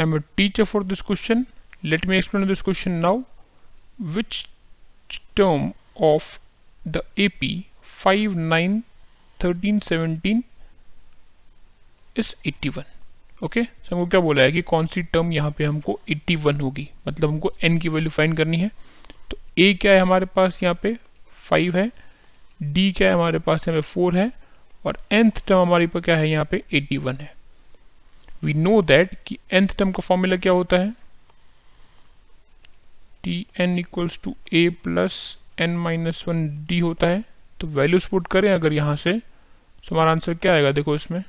I am a teacher for this question. Let me explain this question now. Which term of the AP 5, 9, 13, 17 is 81? Okay okay? so हमको क्या बोला है कि कौन सी term यहाँ पे हमको 81 होगी मतलब हमको n की वैल्यू फाइंड करनी है तो a क्या है हमारे पास यहाँ पे 5 है d क्या है हमारे पास यहाँ पे 4 है और nth टर्म हमारे पास क्या है यहाँ पे 81 है वी नो दैट कि nth टर्म का फॉर्मूला क्या होता है? T N equals to A plus N minus one D होता है। तो वैल्यूज़ पुट करें अगर यहाँ से तो हमारा आंसर क्या आएगा देखो इसमें।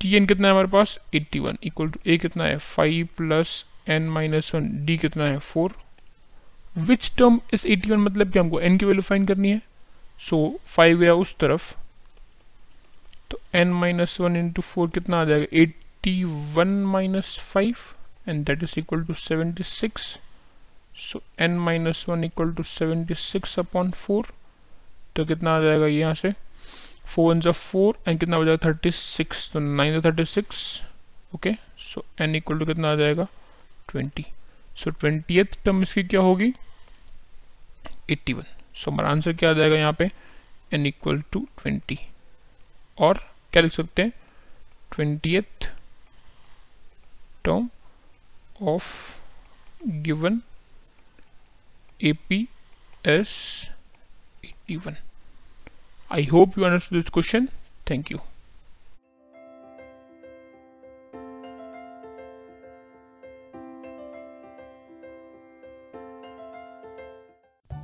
टी एन कितना है हमारे पास? 81 वन इक्वल टू ए कितना है? 5 plus N minus one D कितना है? 4 विच टर्म इस 81 मतलब कि हमको एन की वैल्यू फाइंड करनी है? सो so, 5 गया उस तरफ़। N minus one into four कितना आ जाएगा? Eighty one minus five and that is equal to seventy six so n minus one equal to seventy six upon four तो कितना आ जाएगा यहाँ से? फोर वन जो फोर एंड कितना हो जाएगा? थर्टी सिक्स तो nine thirty six okay so n equal to कितना आ जाएगा? ट्वेंटी सो ट्वेंटी टर्म इसकी क्या होगी? एट्टी वन सो हमारा आंसर क्या आ जाएगा यहाँ पे? एन इक्वल टू ट्वेंटी और क्या लिख सकते हैं? Twenty term of given A P is eighty one I hope you understood this question thank you